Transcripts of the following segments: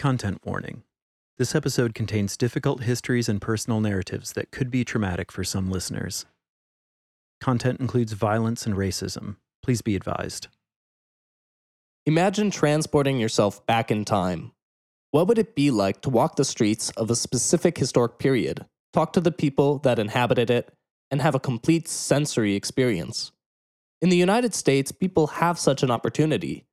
Content warning. This episode contains difficult histories and personal narratives that could be traumatic for some listeners. Content includes violence and racism. Please be advised. Imagine transporting yourself back in time. What would it be like to walk the streets of a specific historic period, talk to the people that inhabited it, and have a complete sensory experience? In the United States, people have such an opportunity.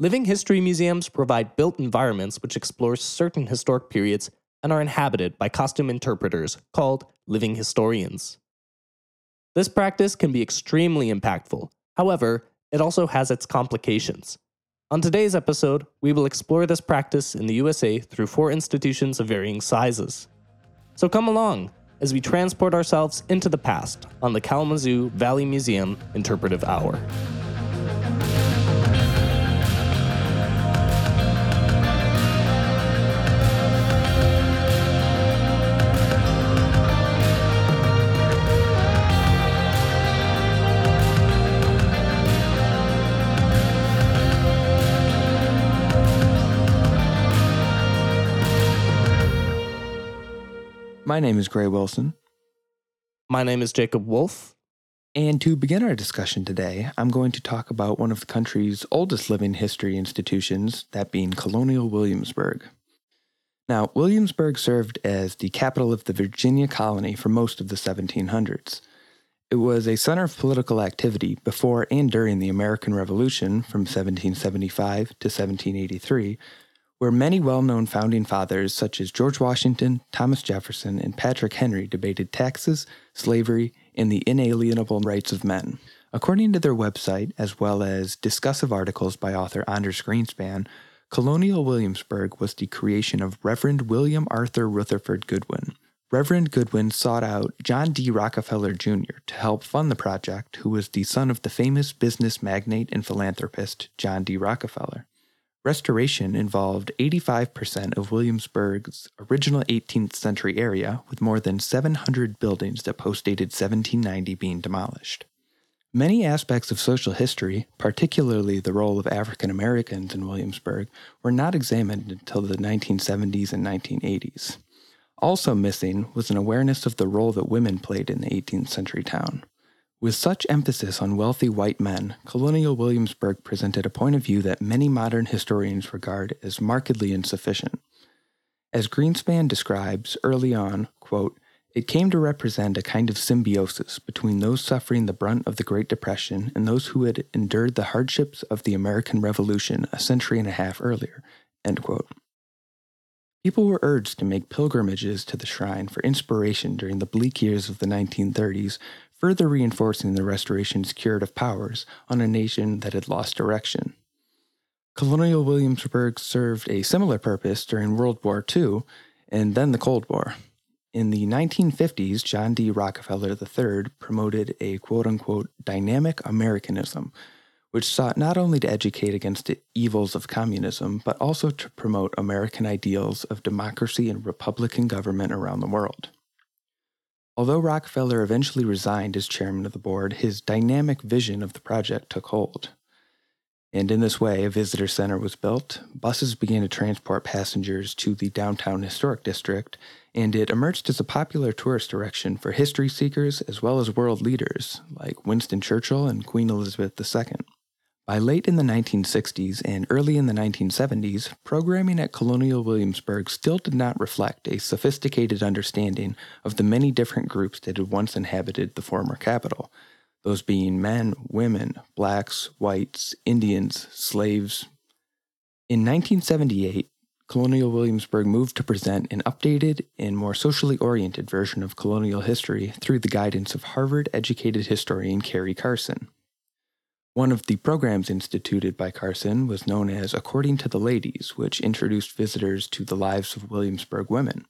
Living history museums provide built environments which explore certain historic periods and are inhabited by costume interpreters called living historians. This practice can be extremely impactful. However, it also has its complications. On today's episode, we will explore this practice in the USA through four institutions of varying sizes. So come along as we transport ourselves into the past on the Kalamazoo Valley Museum Interpretive Hour. My name is Gray Wilson, My name is Jacob Wolf. and to begin our discussion today, I'm going to talk about one of the country's oldest living history institutions, that being Colonial Williamsburg. Now, Williamsburg served as the capital of the Virginia colony for most of the 1700s. It was a center of political activity before and during the American Revolution from 1775 to 1783, where many well known founding fathers such as George Washington, Thomas Jefferson, and Patrick Henry debated taxes, slavery, and the inalienable rights of men. According to their website, as well as discussive articles by author Anders Greenspan, Colonial Williamsburg was the creation of Reverend William Arthur Rutherford Goodwin. Reverend Goodwin sought out John D. Rockefeller Jr. to help fund the project, who was the son of the famous business magnate and philanthropist John D. Rockefeller. Restoration involved 85% of Williamsburg's original 18th century area, with more than 700 buildings that postdated 1790 being demolished. Many aspects of social history, particularly the role of African Americans in Williamsburg, were not examined until the 1970s and 1980s. Also missing was an awareness of the role that women played in the 18th century town. With such emphasis on wealthy white men, colonial Williamsburg presented a point of view that many modern historians regard as markedly insufficient. As Greenspan describes early on, quote, it came to represent a kind of symbiosis between those suffering the brunt of the Great Depression and those who had endured the hardships of the American Revolution a century and a half earlier. People were urged to make pilgrimages to the shrine for inspiration during the bleak years of the 1930s, further reinforcing the Restoration's curative powers on a nation that had lost direction. Colonial Williamsburg served a similar purpose during World War II and then the Cold War. In the 1950s, John D. Rockefeller III promoted a quote unquote dynamic Americanism, which sought not only to educate against the evils of communism, but also to promote American ideals of democracy and republican government around the world. Although Rockefeller eventually resigned as chairman of the board, his dynamic vision of the project took hold. And in this way, a visitor center was built, buses began to transport passengers to the downtown historic district, and it emerged as a popular tourist direction for history seekers as well as world leaders like Winston Churchill and Queen Elizabeth II. By late in the 1960s and early in the 1970s, programming at Colonial Williamsburg still did not reflect a sophisticated understanding of the many different groups that had once inhabited the former capital, those being men, women, blacks, whites, Indians, slaves. In 1978, Colonial Williamsburg moved to present an updated and more socially oriented version of colonial history through the guidance of Harvard educated historian Cary Carson. One of the programs instituted by Carson was known as According to the Ladies, which introduced visitors to the lives of Williamsburg women.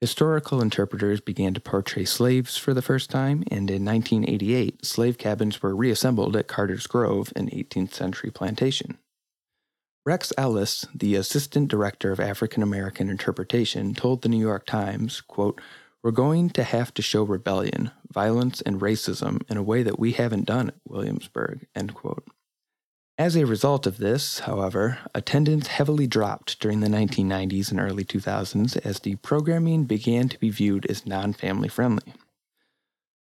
Historical interpreters began to portray slaves for the first time, and in 1988, slave cabins were reassembled at Carter's Grove, an 18th century plantation. Rex Ellis, the assistant director of African American interpretation, told the New York Times, quote, we're going to have to show rebellion, violence, and racism in a way that we haven't done at Williamsburg. End quote. As a result of this, however, attendance heavily dropped during the 1990s and early 2000s as the programming began to be viewed as non family friendly.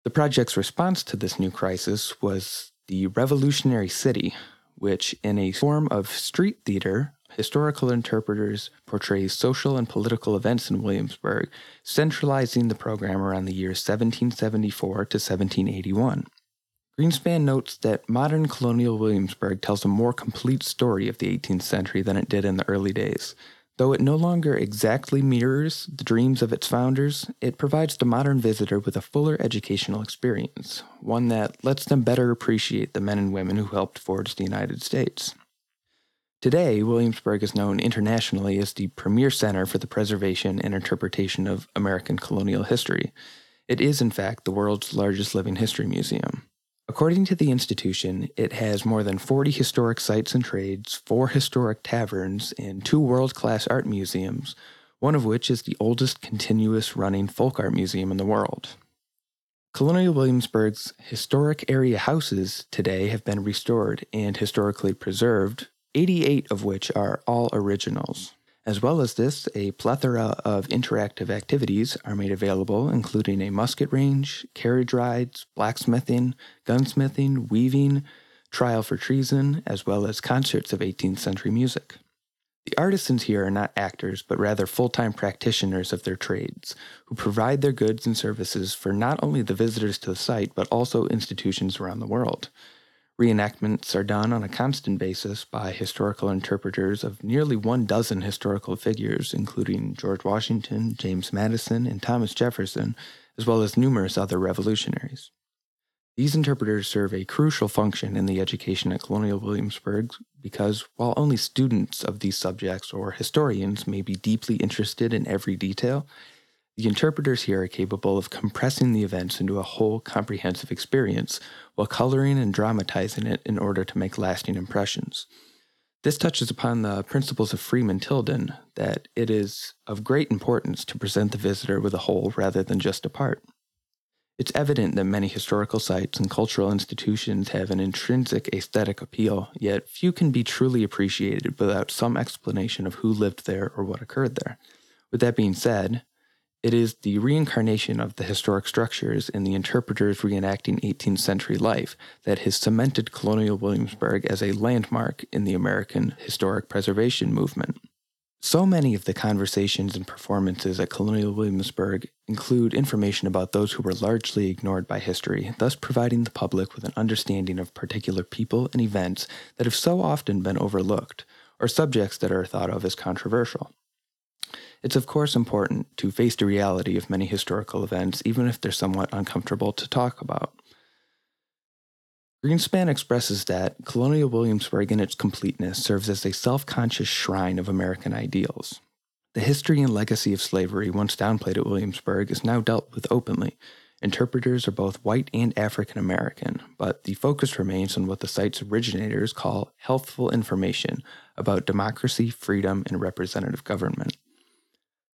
The project's response to this new crisis was the Revolutionary City, which, in a form of street theater, historical interpreters portray social and political events in Williamsburg, centralizing the program around the years 1774 to 1781. Greenspan notes that modern colonial Williamsburg tells a more complete story of the 18th century than it did in the early days. Though it no longer exactly mirrors the dreams of its founders, it provides the modern visitor with a fuller educational experience, one that lets them better appreciate the men and women who helped forge the United States. Today, Williamsburg is known internationally as the premier center for the preservation and interpretation of American colonial history. It is, in fact, the world's largest living history museum. According to the institution, it has more than 40 historic sites and trades, four historic taverns, and two world class art museums, one of which is the oldest continuous running folk art museum in the world. Colonial Williamsburg's historic area houses today have been restored and historically preserved, 88 of which are all originals. As well as this, a plethora of interactive activities are made available, including a musket range, carriage rides, blacksmithing, gunsmithing, weaving, trial for treason, as well as concerts of 18th century music. The artisans here are not actors, but rather full time practitioners of their trades, who provide their goods and services for not only the visitors to the site, but also institutions around the world. Reenactments are done on a constant basis by historical interpreters of nearly one dozen historical figures, including George Washington, James Madison, and Thomas Jefferson, as well as numerous other revolutionaries. These interpreters serve a crucial function in the education at Colonial Williamsburg because while only students of these subjects or historians may be deeply interested in every detail, the interpreters here are capable of compressing the events into a whole comprehensive experience while coloring and dramatizing it in order to make lasting impressions. This touches upon the principles of Freeman Tilden that it is of great importance to present the visitor with a whole rather than just a part. It's evident that many historical sites and cultural institutions have an intrinsic aesthetic appeal, yet few can be truly appreciated without some explanation of who lived there or what occurred there. With that being said, it is the reincarnation of the historic structures in the interpreters reenacting 18th century life that has cemented colonial Williamsburg as a landmark in the American historic preservation movement. So many of the conversations and performances at Colonial Williamsburg include information about those who were largely ignored by history, thus providing the public with an understanding of particular people and events that have so often been overlooked, or subjects that are thought of as controversial. It's of course important to face the reality of many historical events, even if they're somewhat uncomfortable to talk about. Greenspan expresses that colonial Williamsburg in its completeness serves as a self conscious shrine of American ideals. The history and legacy of slavery, once downplayed at Williamsburg, is now dealt with openly. Interpreters are both white and African American, but the focus remains on what the site's originators call healthful information about democracy, freedom, and representative government.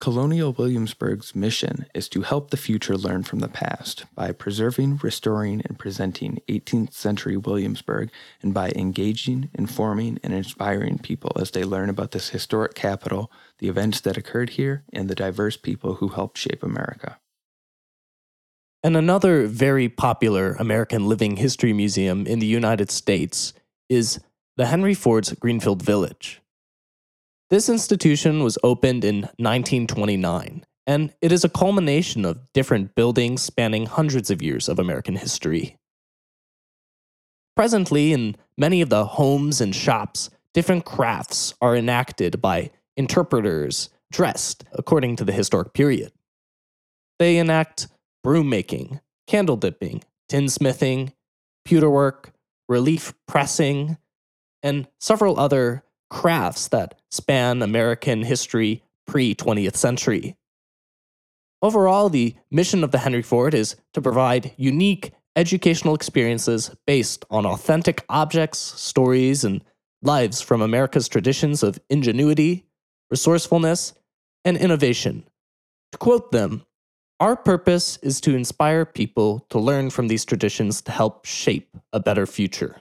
Colonial Williamsburg's mission is to help the future learn from the past by preserving, restoring, and presenting 18th century Williamsburg and by engaging, informing, and inspiring people as they learn about this historic capital, the events that occurred here, and the diverse people who helped shape America. And another very popular American Living History Museum in the United States is the Henry Ford's Greenfield Village. This institution was opened in 1929, and it is a culmination of different buildings spanning hundreds of years of American history. Presently, in many of the homes and shops, different crafts are enacted by interpreters dressed according to the historic period. They enact broom making, candle dipping, tinsmithing, pewterwork, relief pressing, and several other crafts that span American history pre 20th century. Overall, the mission of the Henry Ford is to provide unique educational experiences based on authentic objects, stories, and lives from America's traditions of ingenuity, resourcefulness, and innovation. To quote them, our purpose is to inspire people to learn from these traditions to help shape a better future.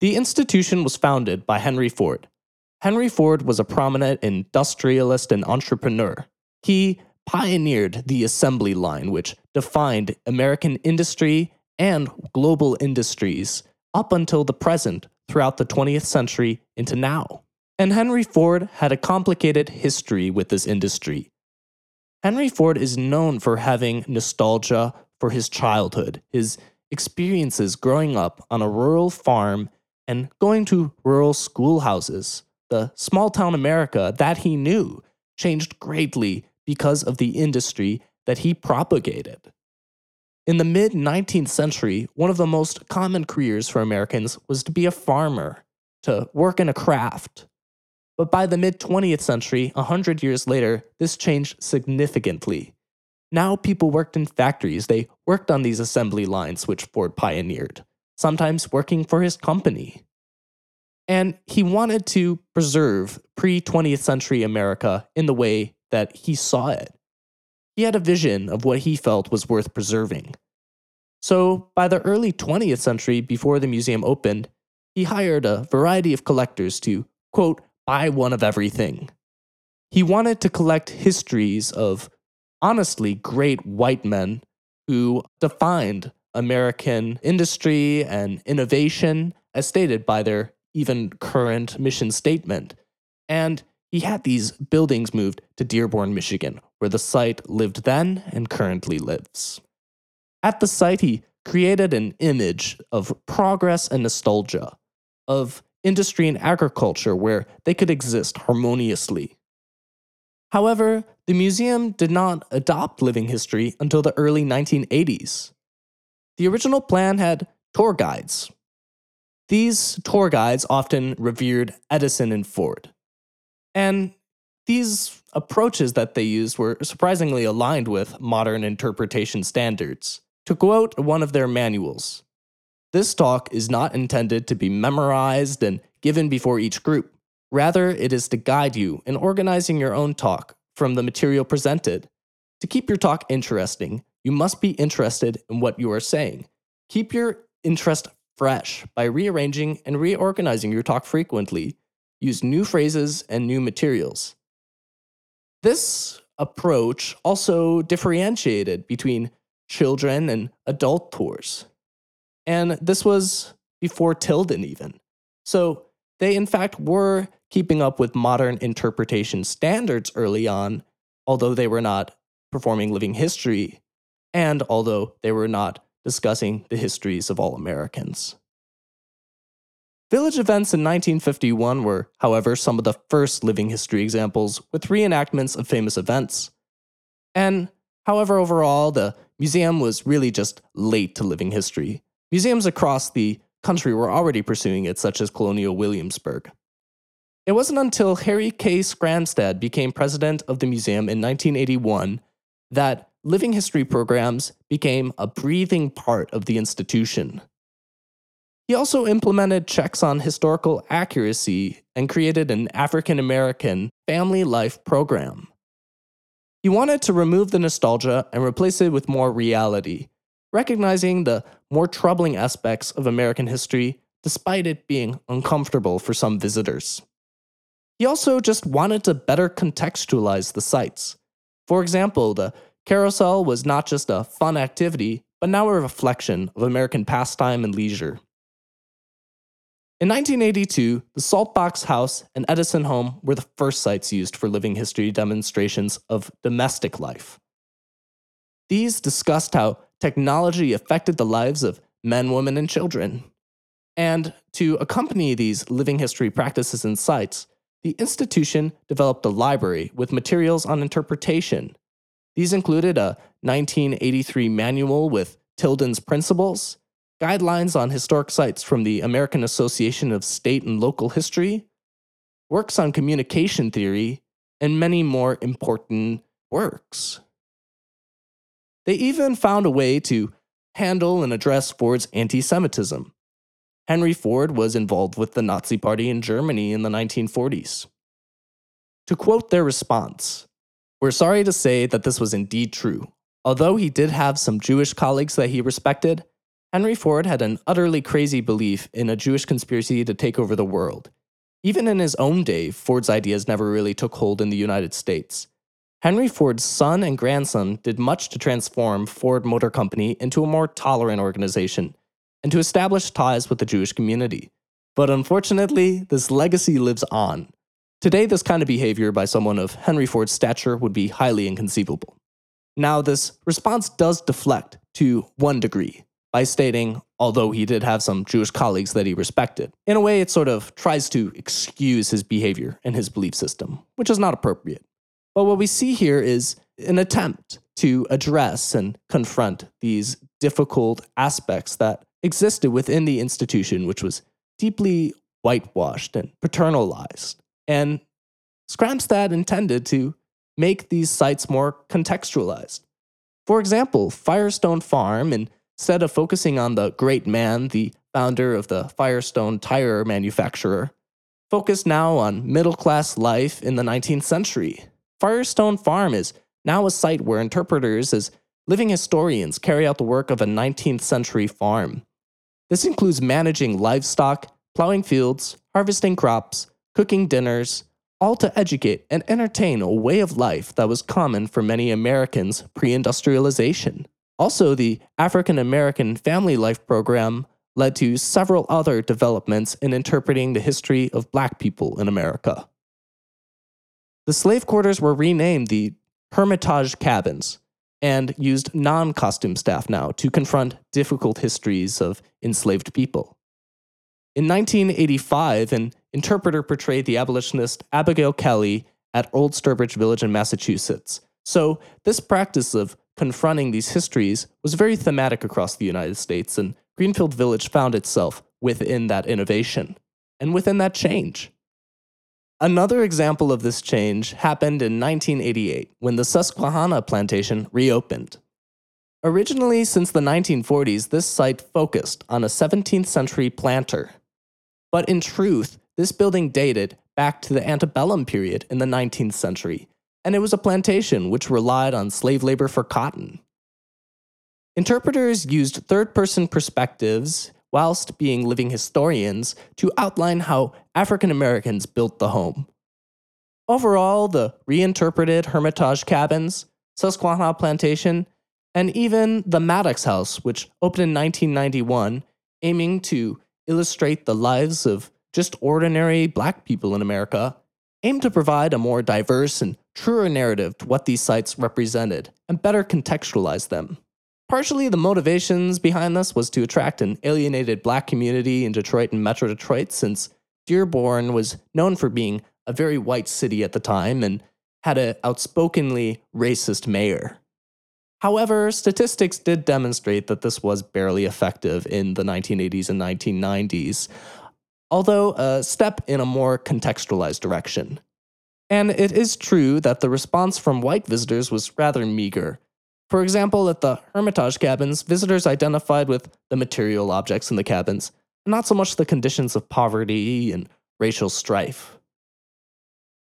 The institution was founded by Henry Ford. Henry Ford was a prominent industrialist and entrepreneur. He pioneered the assembly line, which defined American industry and global industries up until the present throughout the 20th century into now. And Henry Ford had a complicated history with this industry. Henry Ford is known for having nostalgia for his childhood, his experiences growing up on a rural farm and going to rural schoolhouses. The small town America that he knew changed greatly because of the industry that he propagated. In the mid 19th century, one of the most common careers for Americans was to be a farmer, to work in a craft. But by the mid 20th century, a hundred years later, this changed significantly. Now people worked in factories, they worked on these assembly lines which Ford pioneered, sometimes working for his company. And he wanted to preserve pre 20th century America in the way that he saw it. He had a vision of what he felt was worth preserving. So, by the early 20th century, before the museum opened, he hired a variety of collectors to, quote, buy one of everything. He wanted to collect histories of honestly great white men who defined American industry and innovation as stated by their even current mission statement. And he had these buildings moved to Dearborn, Michigan, where the site lived then and currently lives. At the site, he created an image of progress and nostalgia, of industry and agriculture where they could exist harmoniously. However, the museum did not adopt living history until the early 1980s. The original plan had tour guides. These tour guides often revered Edison and Ford. And these approaches that they used were surprisingly aligned with modern interpretation standards. To quote one of their manuals, this talk is not intended to be memorized and given before each group. Rather, it is to guide you in organizing your own talk from the material presented. To keep your talk interesting, you must be interested in what you are saying. Keep your interest fresh by rearranging and reorganizing your talk frequently use new phrases and new materials. This approach also differentiated between children and adult tours. And this was before Tilden, even. So they, in fact, were keeping up with modern interpretation standards early on, although they were not performing living history, and although they were not discussing the histories of all Americans. Village events in 1951 were, however, some of the first living history examples with reenactments of famous events. And, however, overall, the museum was really just late to living history. Museums across the country were already pursuing it, such as Colonial Williamsburg. It wasn't until Harry K. Skramstad became president of the museum in 1981 that living history programs became a breathing part of the institution. He also implemented checks on historical accuracy and created an African American family life program. He wanted to remove the nostalgia and replace it with more reality, recognizing the more troubling aspects of American history despite it being uncomfortable for some visitors. He also just wanted to better contextualize the sites. For example, the carousel was not just a fun activity, but now a reflection of American pastime and leisure. In 1982, the Saltbox House and Edison Home were the first sites used for living history demonstrations of domestic life. These discussed how technology affected the lives of men, women, and children. And to accompany these living history practices and sites, the institution developed a library with materials on interpretation. These included a 1983 manual with Tilden's principles guidelines on historic sites from the American Association of State and Local History, works on communication theory, and many more important works. They even found a way to handle and address Ford's anti Semitism. Henry Ford was involved with the Nazi Party in Germany in the 1940s. To quote their response, We're sorry to say that this was indeed true. Although he did have some Jewish colleagues that he respected, Henry Ford had an utterly crazy belief in a Jewish conspiracy to take over the world. Even in his own day, Ford's ideas never really took hold in the United States. Henry Ford's son and grandson did much to transform Ford Motor Company into a more tolerant organization and to establish ties with the Jewish community. But unfortunately, this legacy lives on. Today, this kind of behavior by someone of Henry Ford's stature would be highly inconceivable. Now, this response does deflect to one degree by stating, although he did have some Jewish colleagues that he respected. In a way, it sort of tries to excuse his behavior and his belief system, which is not appropriate. But what we see here is an attempt to address and confront these difficult aspects that existed within the institution, which was deeply whitewashed and paternalized. And Skramstad intended to make these sites more contextualized. For example, Firestone Farm, instead of focusing on the great man, the founder of the Firestone tire manufacturer, focused now on middle class life in the 19th century. Firestone Farm is now a site where interpreters as living historians carry out the work of a 19th century farm. This includes managing livestock, plowing fields, harvesting crops, cooking dinners, all to educate and entertain a way of life that was common for many Americans pre industrialization. Also, the African American Family Life Program led to several other developments in interpreting the history of black people in America. The slave quarters were renamed the Hermitage Cabins and used non costume staff now to confront difficult histories of enslaved people. In 1985, an interpreter portrayed the abolitionist Abigail Kelley at Old Sturbridge Village in Massachusetts. So, this practice of confronting these histories was very thematic across the United States, and Greenfield Village found itself within that innovation and within that change. Another example of this change happened in 1988 when the Susquehanna plantation reopened. Originally, since the 1940s, this site focused on a 17th century planter. But in truth, this building dated back to the antebellum period in the 19th century, and it was a plantation which relied on slave labor for cotton. Interpreters used third person perspectives whilst being living historians to outline how African Americans built the home. Overall, the reinterpreted Hermitage cabins, Susquehanna Plantation, and even the Mattox House, which opened in 1991, aiming to illustrate the lives of just ordinary black people in America, aim to provide a more diverse and truer narrative to what these sites represented and better contextualize them. Partially, the motivations behind this was to attract an alienated black community in Detroit and Metro Detroit, since Dearborn was known for being a very white city at the time and had an outspokenly racist mayor. However, statistics did demonstrate that this was barely effective in the 1980s and 1990s, although a step in a more contextualized direction. And it is true that the response from white visitors was rather meager, for example, at the Hermitage cabins, visitors identified with the material objects in the cabins, not so much the conditions of poverty and racial strife.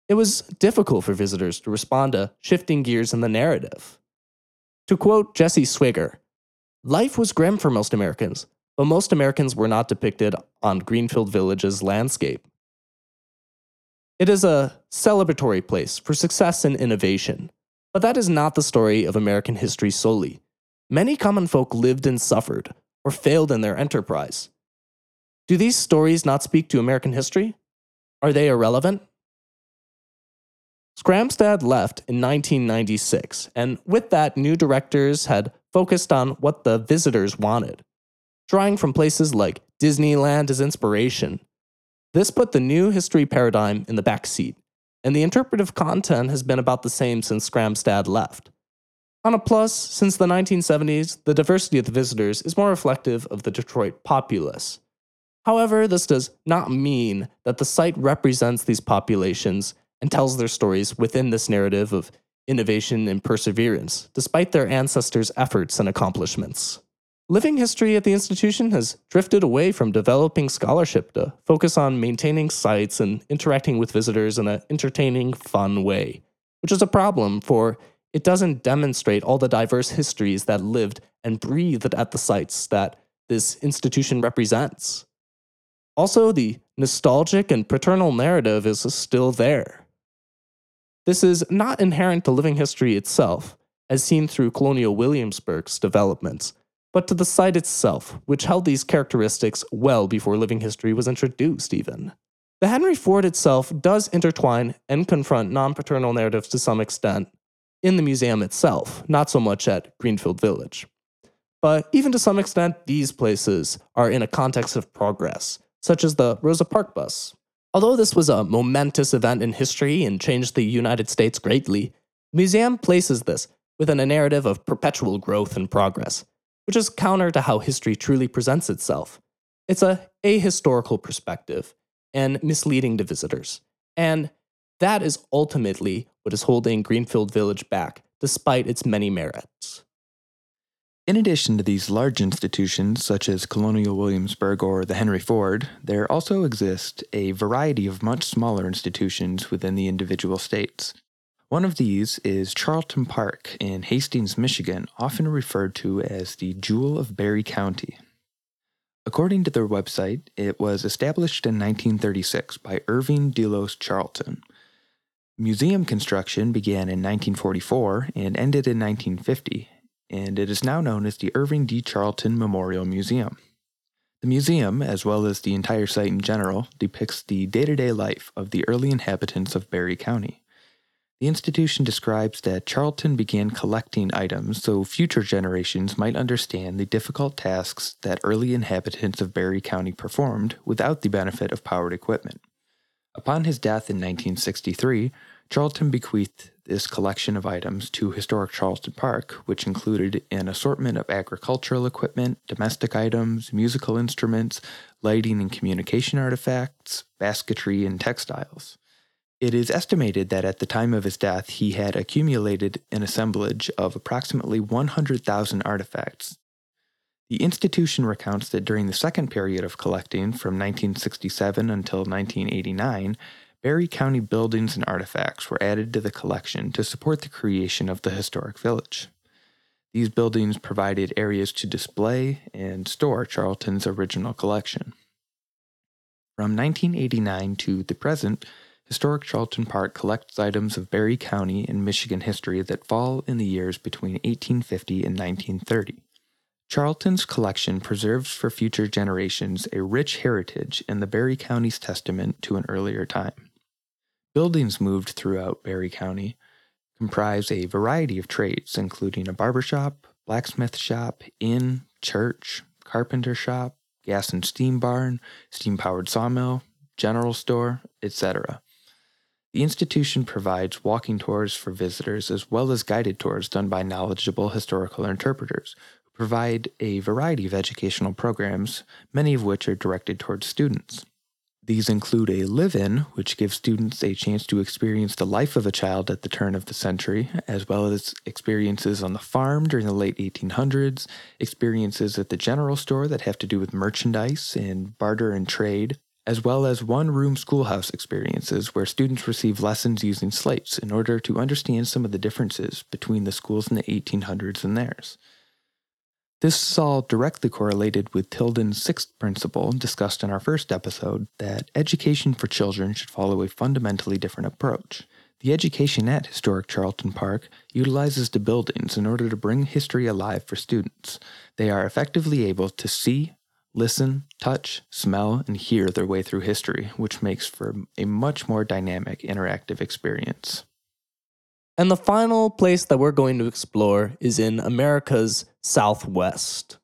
It was difficult for visitors to respond to shifting gears in the narrative. To quote Jessie Swigger, life was grim for most Americans, but most Americans were not depicted on Greenfield Village's landscape. It is a celebratory place for success and innovation, but that is not the story of American history solely. Many common folk lived and suffered, or failed in their enterprise. Do these stories not speak to American history? Are they irrelevant? Skramstad left in 1996, and with that, new directors had focused on what the visitors wanted, drawing from places like Disneyland as inspiration. This put the new history paradigm in the back seat and the interpretive content has been about the same since Skramstad left. On a plus, since the 1970s, the diversity of the visitors is more reflective of the Detroit populace. However, this does not mean that the site represents these populations and tells their stories within this narrative of innovation and perseverance, despite their ancestors' efforts and accomplishments. Living history at the institution has drifted away from developing scholarship to focus on maintaining sites and interacting with visitors in an entertaining, fun way, which is a problem for it doesn't demonstrate all the diverse histories that lived and breathed at the sites that this institution represents. Also, the nostalgic and paternal narrative is still there. This is not inherent to living history itself, as seen through Colonial Williamsburg's developments, but to the site itself, which held these characteristics well before living history was introduced, even. The Henry Ford itself does intertwine and confront non paternal narratives to some extent in the museum itself, not so much at Greenfield Village. But even to some extent, these places are in a context of progress, such as the Rosa Parks bus. Although this was a momentous event in history and changed the United States greatly, the museum places this within a narrative of perpetual growth and progress, which is counter to how history truly presents itself. It's a ahistorical perspective and misleading to visitors. And that is ultimately what is holding Greenfield Village back, despite its many merits. In addition to these large institutions, such as Colonial Williamsburg or the Henry Ford, there also exist a variety of much smaller institutions within the individual states. One of these is Charlton Park in Hastings, Michigan, often referred to as the Jewel of Barry County. According to their website, it was established in 1936 by Irving Delos Charlton. Museum construction began in 1944 and ended in 1950, and it is now known as the Irving D. Charlton Memorial Museum. The museum, as well as the entire site in general, depicts the day to day life of the early inhabitants of Barry County. The institution describes that Charlton began collecting items so future generations might understand the difficult tasks that early inhabitants of Barry County performed without the benefit of powered equipment. Upon his death in 1963, Charlton bequeathed this collection of items to Historic Charlton Park, which included an assortment of agricultural equipment, domestic items, musical instruments, lighting and communication artifacts, basketry, and textiles. It is estimated that at the time of his death, he had accumulated an assemblage of approximately 100,000 artifacts. The institution recounts that during the second period of collecting, from 1967 until 1989, Barry County buildings and artifacts were added to the collection to support the creation of the historic village. These buildings provided areas to display and store Charlton's original collection. From 1989 to the present, Historic Charlton Park collects items of Barry County and Michigan history that fall in the years between 1850 and 1930. Charlton's collection preserves for future generations a rich heritage in the Barry County's testament to an earlier time. Buildings moved throughout Barry County comprise a variety of trades, including a barber shop, blacksmith shop, inn, church, carpenter shop, gas and steam barn, steam powered sawmill, general store, etc. The institution provides walking tours for visitors as well as guided tours done by knowledgeable historical interpreters who provide a variety of educational programs, many of which are directed towards students. These include a live in, which gives students a chance to experience the life of a child at the turn of the century, as well as experiences on the farm during the late 1800s, experiences at the general store that have to do with merchandise and barter and trade, as well as one room schoolhouse experiences where students receive lessons using slates in order to understand some of the differences between the schools in the 1800s and theirs. This is all directly correlated with Tilden's sixth principle discussed in our first episode that education for children should follow a fundamentally different approach. The education at Historic Charlton Park utilizes the buildings in order to bring history alive for students. They are effectively able to see, listen, touch, smell, and hear their way through history, which makes for a much more dynamic interactive experience. And the final place that we're going to explore is in America's Southwest.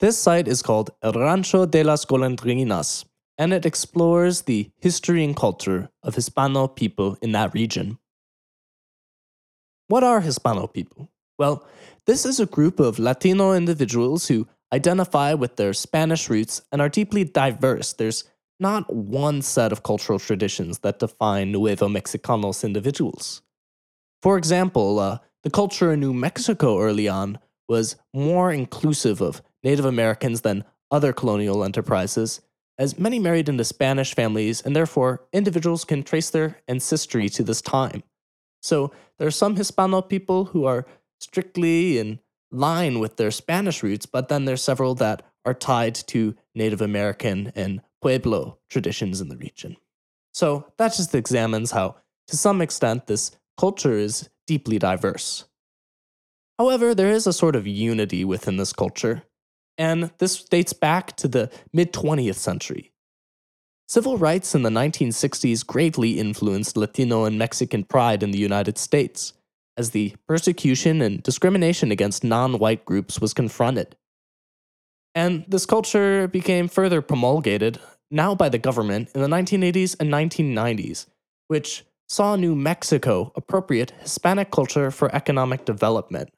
This site is called El Rancho de las Golondrinas, and it explores the history and culture of Hispano people in that region. What are Hispano people? Well, this is a group of Latino individuals who identify with their Spanish roots and are deeply diverse. There's not one set of cultural traditions that define Nuevo Mexicanos individuals. For example, uh, the culture in New Mexico early on was more inclusive of Native Americans than other colonial enterprises, as many married into Spanish families, and therefore individuals can trace their ancestry to this time. So there are some Hispano people who are strictly and line with their Spanish roots, but then there's several that are tied to Native American and Pueblo traditions in the region. So that just examines how, to some extent, this culture is deeply diverse. However, there is a sort of unity within this culture, and this dates back to the mid 20th century. Civil rights in the 1960s greatly influenced Latino and Mexican pride in the United States, as the persecution and discrimination against non white groups was confronted. And this culture became further promulgated, now by the government, in the 1980s and 1990s, which saw New Mexico appropriate Hispanic culture for economic development.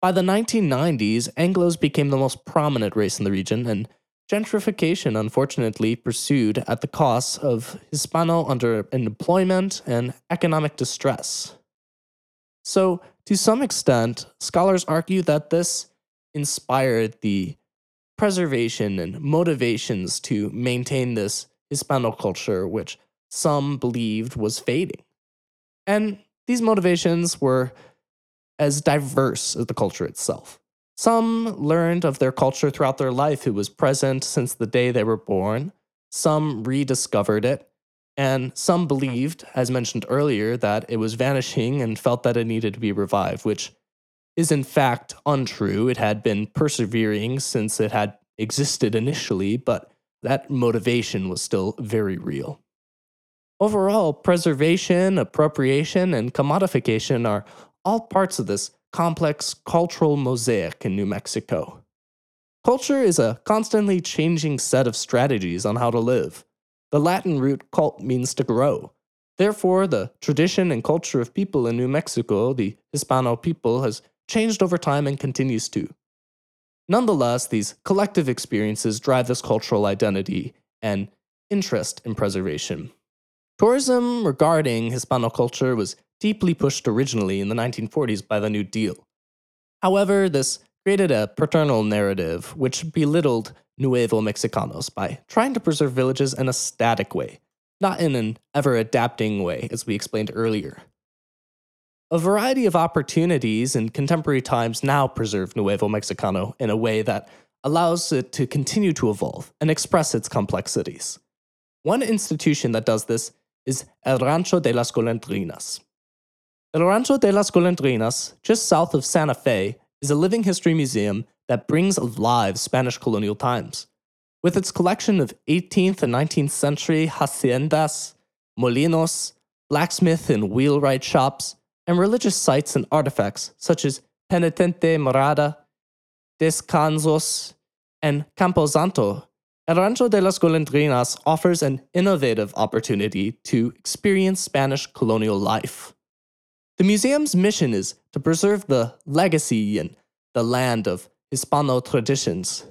By the 1990s, Anglos became the most prominent race in the region, and gentrification unfortunately pursued at the cost of Hispano underemployment and economic distress. So, to some extent, scholars argue that this inspired the preservation and motivations to maintain this Hispano culture, which some believed was fading. And these motivations were as diverse as the culture itself. Some learned of their culture throughout their life, it was present since the day they were born. Some rediscovered it, and some believed, as mentioned earlier, that it was vanishing and felt that it needed to be revived, which is in fact untrue. It had been persevering since it had existed initially, but that motivation was still very real. Overall, preservation, appropriation, and commodification are all parts of this complex cultural mosaic in New Mexico. Culture is a constantly changing set of strategies on how to live. The Latin root cult means to grow. Therefore, the tradition and culture of people in New Mexico, the Hispano people, has changed over time and continues to. Nonetheless, these collective experiences drive this cultural identity and interest in preservation. Tourism regarding Hispano culture was deeply pushed originally in the 1940s by the New Deal. However, this created a paternal narrative which belittled Nuevo Mexicanos by trying to preserve villages in a static way, not in an ever adapting way, as we explained earlier. A variety of opportunities in contemporary times now preserve Nuevo Mexicano in a way that allows it to continue to evolve and express its complexities. One institution that does this is El Rancho de las Golondrinas. El Rancho de las Golondrinas, just south of Santa Fe, is a living history museum that brings alive Spanish colonial times. With its collection of 18th and 19th century haciendas, molinos, blacksmith and wheelwright shops, and religious sites and artifacts such as Penitente Morada, Descansos, and Camposanto, El Rancho de las Golondrinas offers an innovative opportunity to experience Spanish colonial life. The museum's mission is to preserve the legacy and the land of Hispano traditions.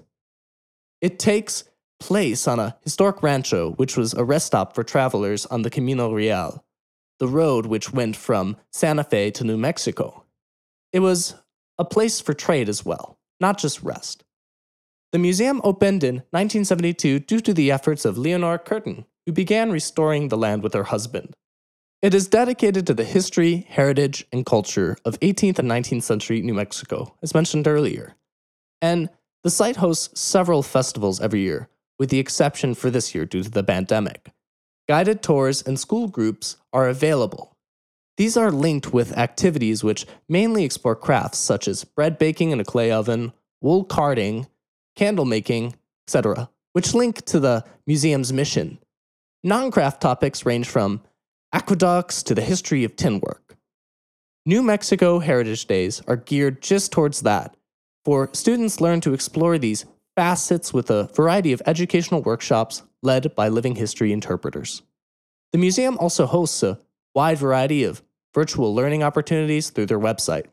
It takes place on a historic rancho, which was a rest stop for travelers on the Camino Real, the road which went from Santa Fe to New Mexico. It was a place for trade as well, not just rest. The museum opened in 1972 due to the efforts of Leonore Curtin, who began restoring the land with her husband. It is dedicated to the history, heritage, and culture of 18th and 19th century New Mexico, as mentioned earlier. And the site hosts several festivals every year, with the exception for this year due to the pandemic. Guided tours and school groups are available. These are linked with activities which mainly explore crafts such as bread baking in a clay oven, wool carding, candle making, etc., which link to the museum's mission. Non craft topics range from aqueducts to the history of tin work. New Mexico Heritage Days are geared just towards that, for students learn to explore these facets with a variety of educational workshops led by living history interpreters. The museum also hosts a wide variety of virtual learning opportunities through their website.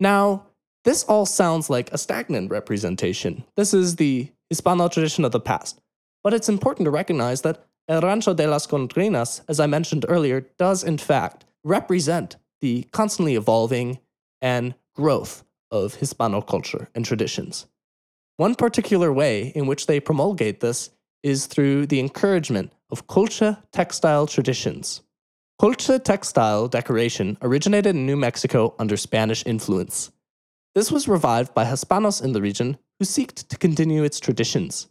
Now, this all sounds like a stagnant representation. This is the Hispano tradition of the past. But it's important to recognize that El Rancho de las Golondrinas, as I mentioned earlier, does in fact represent the constantly evolving and growth of Hispano culture and traditions. One particular way in which they promulgate this is through the encouragement of colcha textile traditions. Colcha textile decoration originated in New Mexico under Spanish influence. This was revived by Hispanos in the region who seeked to continue its traditions.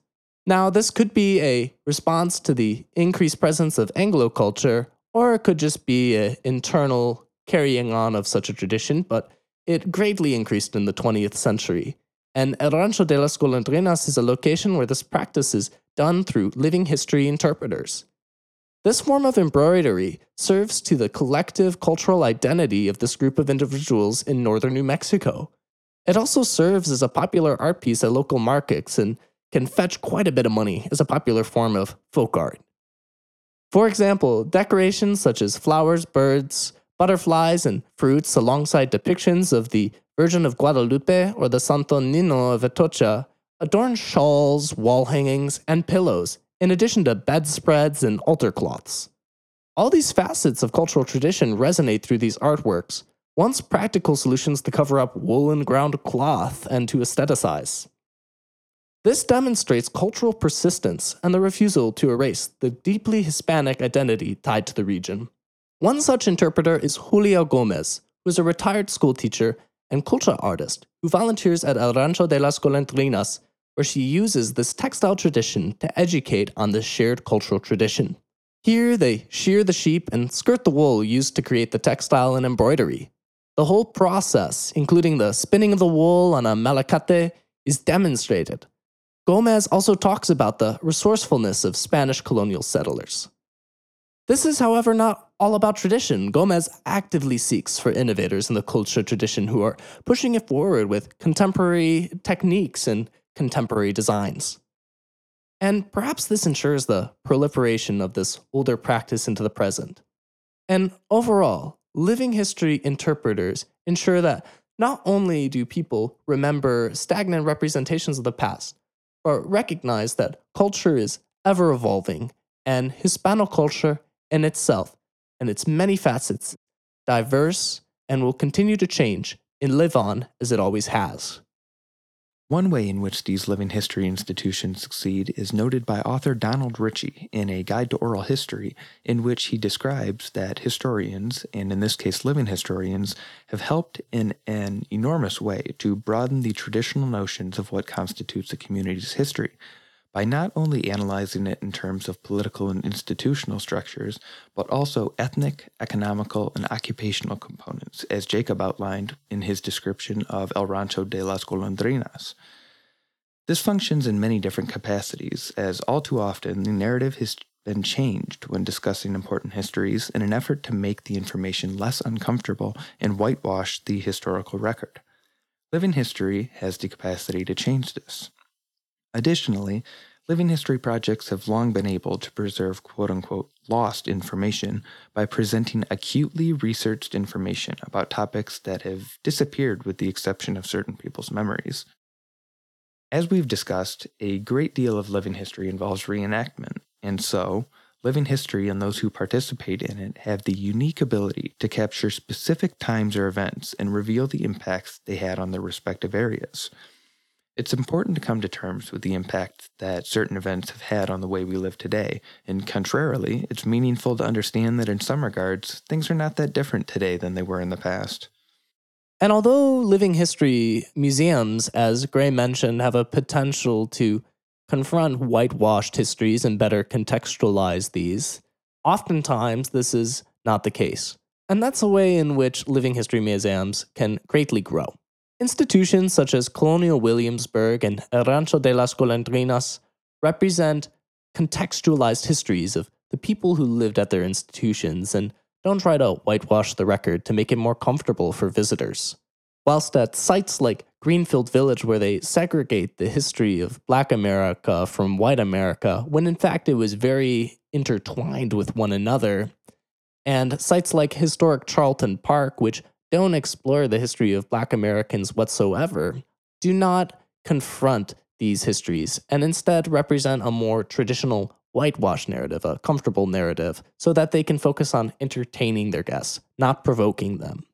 Now, this could be a response to the increased presence of Anglo culture, or it could just be an internal carrying on of such a tradition, but it greatly increased in the 20th century. And El Rancho de las Golondrinas is a location where this practice is done through living history interpreters. This form of embroidery serves to the collective cultural identity of this group of individuals in northern New Mexico. It also serves as a popular art piece at local markets and can fetch quite a bit of money as a popular form of folk art. For example, decorations such as flowers, birds, butterflies, and fruits alongside depictions of the Virgin of Guadalupe or the Santo Nino of Atocha adorn shawls, wall hangings, and pillows, in addition to bedspreads and altar cloths. All these facets of cultural tradition resonate through these artworks, once practical solutions to cover up woolen ground cloth and to aestheticize. This demonstrates cultural persistence and the refusal to erase the deeply Hispanic identity tied to the region. One such interpreter is Julia Gomez, who is a retired schoolteacher and culture artist who volunteers at El Rancho de las Golondrinas, where she uses this textile tradition to educate on this shared cultural tradition. Here, they shear the sheep and skirt the wool used to create the textile and embroidery. The whole process, including the spinning of the wool on a malacate, is demonstrated, Gomez also talks about the resourcefulness of Spanish colonial settlers. This is, however, not all about tradition. Gomez actively seeks for innovators in the culture tradition who are pushing it forward with contemporary techniques and contemporary designs. And perhaps this ensures the proliferation of this older practice into the present. And overall, living history interpreters ensure that not only do people remember stagnant representations of the past, but recognize that culture is ever evolving, and Hispano culture in itself and its many facets, diverse and will continue to change and live on as it always has. One way in which these living history institutions succeed is noted by author Donald Ritchie in A Guide to Oral History, in which he describes that historians, and in this case living historians, have helped in an enormous way to broaden the traditional notions of what constitutes a community's history by not only analyzing it in terms of political and institutional structures, but also ethnic, economical, and occupational components, as Jacob outlined in his description of El Rancho de las Golondrinas. This functions in many different capacities, as all too often the narrative has been changed when discussing important histories in an effort to make the information less uncomfortable and whitewash the historical record. Living history has the capacity to change this. Additionally, living history projects have long been able to preserve quote unquote lost information by presenting acutely researched information about topics that have disappeared with the exception of certain people's memories. As we've discussed, a great deal of living history involves reenactment, and so, living history and those who participate in it have the unique ability to capture specific times or events and reveal the impacts they had on their respective areas. It's important to come to terms with the impact that certain events have had on the way we live today, and contrarily, it's meaningful to understand that in some regards, things are not that different today than they were in the past. And although living history museums, as Gray mentioned, have a potential to confront whitewashed histories and better contextualize these, oftentimes this is not the case. And that's a way in which living history museums can greatly grow. Institutions such as Colonial Williamsburg and El Rancho de las Golondrinas represent contextualized histories of the people who lived at their institutions and don't try to whitewash the record to make it more comfortable for visitors. Whilst at sites like Greenfield Village, where they segregate the history of Black America from white America, when in fact it was very intertwined with one another, and sites like historic Charlton Park, which don't explore the history of Black Americans whatsoever, do not confront these histories and instead represent a more traditional whitewash narrative, a comfortable narrative, so that they can focus on entertaining their guests, not provoking them.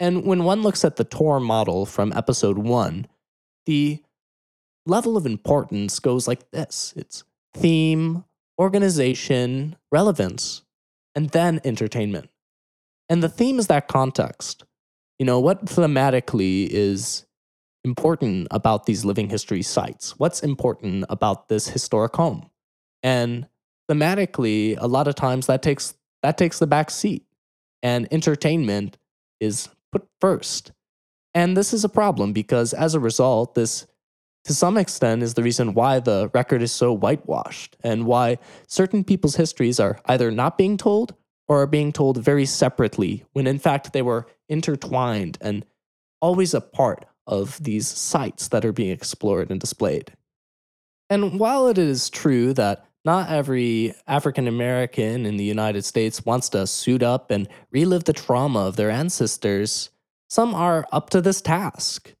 And when one looks at the tour model from episode one, the level of importance goes like this it's theme, organization, relevance, and then entertainment. And the theme is that context. You know, what thematically is important about these living history sites? What's important about this historic home? And thematically, a lot of times that takes that takes the back seat and entertainment is put first. And this is a problem because as a result, this to some extent is the reason why the record is so whitewashed and why certain people's histories are either not being told or are being told very separately when in fact they were intertwined and always a part of these sites that are being explored and displayed. And while it is true that not every African American in the United States wants to suit up and relive the trauma of their ancestors. Some are up to this task.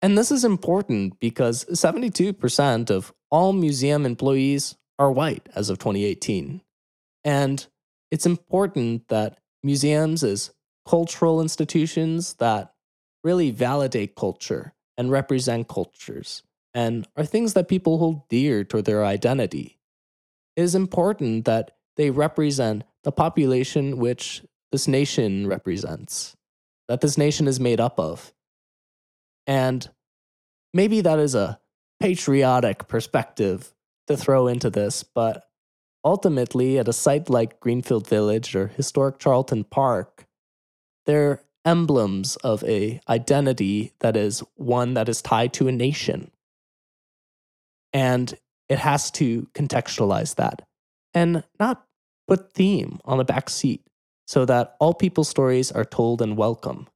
And this is important because 72% of all museum employees are white as of 2018. And it's important that museums, as cultural institutions that really validate culture and represent cultures, and are things that people hold dear to their identity. It is important that they represent the population which this nation represents, that this nation is made up of. And maybe that is a patriotic perspective to throw into this, but ultimately, at a site like Greenfield Village or historic Charlton Park, they're emblems of a identity that is one that is tied to a nation and it has to contextualize that and not put theme on the back seat so that all people's stories are told and welcome.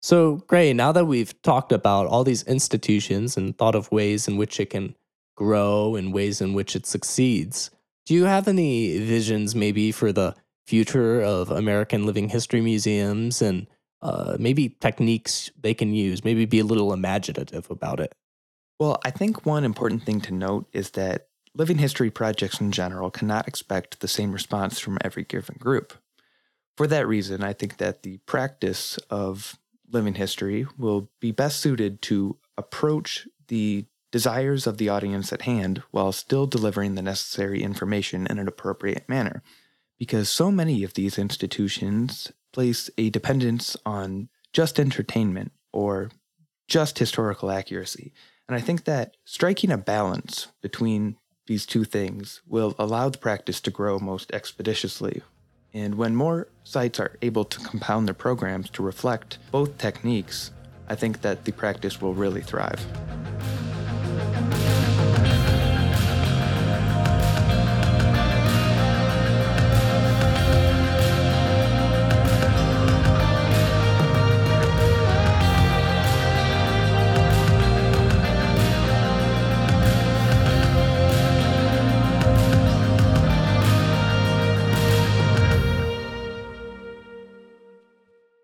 So, Gray, now that we've talked about all these institutions and thought of ways in which it can grow and ways in which it succeeds, do you have any visions maybe for the future of American living history museums and uh, maybe techniques they can use? Maybe be a little imaginative about it. Well, I think one important thing to note is that living history projects in general cannot expect the same response from every given group. For that reason, I think that the practice of living history will be best suited to approach the desires of the audience at hand while still delivering the necessary information in an appropriate manner. Because so many of these institutions place a dependence on just entertainment or just historical accuracy. And I think that striking a balance between these two things will allow the practice to grow most expeditiously. And when more sites are able to compound their programs to reflect both techniques, I think that the practice will really thrive.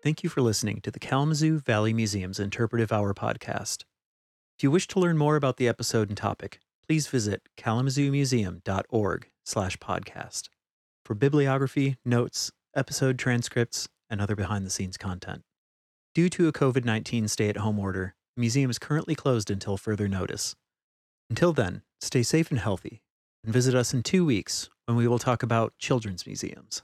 Thank you for listening to the Kalamazoo Valley Museum's Interpretive Hour podcast. If you wish to learn more about the episode and topic, please visit kalamazoomuseum.org slash podcast for bibliography, notes, episode transcripts, and other behind-the-scenes content. Due to a COVID-19 stay-at-home order, the museum is currently closed until further notice. Until then, stay safe and healthy, and visit us in two weeks when we will talk about children's museums.